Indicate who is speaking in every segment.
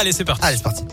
Speaker 1: Allez, c'est parti.
Speaker 2: Allez, c'est parti.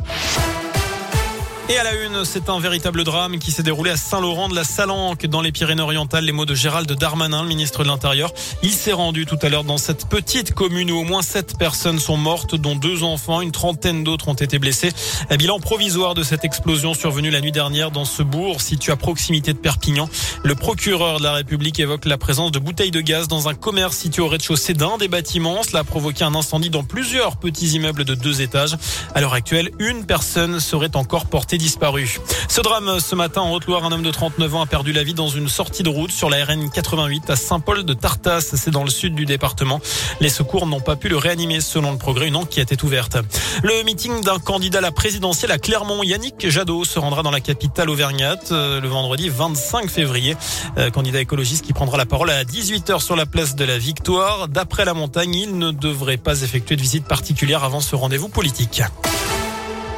Speaker 1: Et à la une, c'est un véritable drame qui s'est déroulé à Saint-Laurent de la Salanque, dans les Pyrénées-Orientales. Les mots de Gérald Darmanin, le ministre de l'Intérieur. Il s'est rendu tout à l'heure dans cette petite commune où au moins sept personnes sont mortes, dont deux enfants. Une trentaine d'autres ont été blessés. Un bilan provisoire de cette explosion survenue la nuit dernière dans ce bourg situé à proximité de Perpignan. Le procureur de la République évoque la présence de bouteilles de gaz dans un commerce situé au rez-de-chaussée d'un des bâtiments. Cela a provoqué un incendie dans plusieurs petits immeubles de deux étages. À l'heure actuelle, une personne serait encore portée disparu. Ce drame ce matin en Haute-Loire, un homme de 39 ans a perdu la vie dans une sortie de route sur la RN 88 à Saint-Paul de Tartas. C'est dans le sud du département. Les secours n'ont pas pu le réanimer selon le progrès. Une enquête est ouverte. Le meeting d'un candidat à la présidentielle à Clermont, Yannick Jadot, se rendra dans la capitale auvergnate euh, le vendredi 25 février. Euh, candidat écologiste qui prendra la parole à 18h sur la place de la Victoire. D'après la montagne, il ne devrait pas effectuer de visite particulière avant ce rendez-vous politique.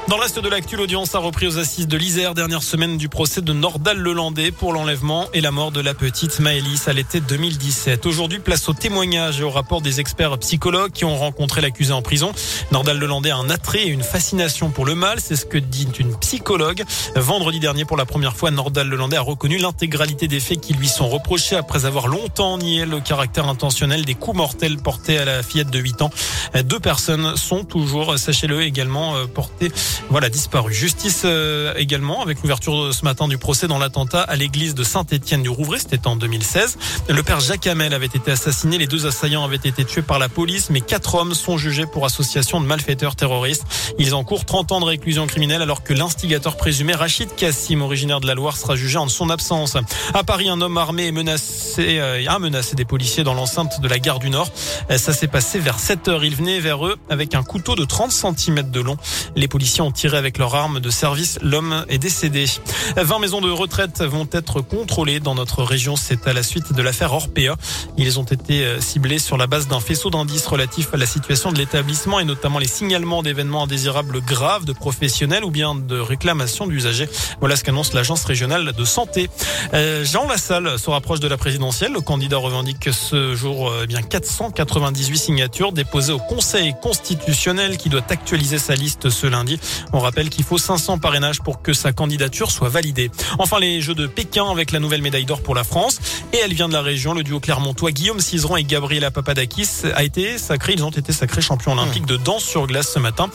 Speaker 1: Dans le reste de l'actu, l'audience a repris aux assises de l'Isère, dernière semaine du procès de Nordal Lelandais pour l'enlèvement et la mort de la petite Maëlys à l'été 2017. Aujourd'hui, place au témoignage et au rapport des experts psychologues qui ont rencontré l'accusé en prison. Nordal Lelandais a un attrait et une fascination pour le mal, c'est ce que dit une psychologue. Vendredi dernier, pour la première fois, Nordal Lelandais a reconnu l'intégralité des faits qui lui sont reprochés après avoir longtemps nié le caractère intentionnel des coups mortels portés à la fillette de 8 ans. Deux personnes sont toujours, sachez-le, également euh, portées voilà, disparu. Justice euh, également avec l'ouverture ce matin du procès dans l'attentat à l'église de Saint-Étienne du Rouvray, c'était en 2016. Le père Jacques Hamel avait été assassiné, les deux assaillants avaient été tués par la police, mais quatre hommes sont jugés pour association de malfaiteurs terroristes. Ils encourent 30 ans de réclusion criminelle alors que l'instigateur présumé Rachid Kassim, originaire de la Loire, sera jugé en son absence. À Paris, un homme armé est menacé, euh, a menacé des policiers dans l'enceinte de la gare du Nord. Euh, ça s'est passé vers 7 heures. Il venait vers eux avec un couteau de 30 cm de long. Les policiers ont tiré avec leur arme de service. L'homme est décédé. 20 maisons de retraite vont être contrôlées dans notre région. C'est à la suite de l'affaire Orpea. Ils ont été euh, ciblés sur la base d'un faisceau d'indices relatifs à la situation de l'établissement et notamment les signalements d'événements indésirables graves de professionnels ou bien de réclamations d'usagers. Voilà ce qu'annonce l'agence régionale de santé. Euh, Jean Lassalle se rapproche de la présidentielle. Le candidat revendique ce jour euh, eh bien 498 signatures déposées au Conseil constitutionnel qui doit actualiser sa liste ce lundi. On rappelle qu'il faut 500 parrainages pour que sa candidature soit validée. Enfin, les Jeux de Pékin avec la nouvelle médaille d'or pour la France. Et elle vient de la région. Le duo clermontois Guillaume Cizeron et Gabriela Papadakis a été sacré. Ils ont été sacrés champions olympiques de danse sur glace ce matin.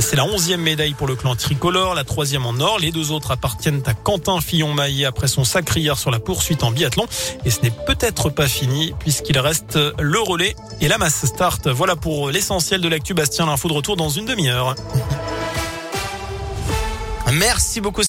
Speaker 1: C'est la onzième médaille pour le clan tricolore, la troisième en or. Les deux autres appartiennent à Quentin Fillon-Maillet après son hier sur la poursuite en biathlon. Et ce n'est peut-être pas fini puisqu'il reste le relais et la masse start. Voilà pour l'essentiel de l'actu. Bastien, l'info de retour dans une demi-heure.
Speaker 2: Merci beaucoup.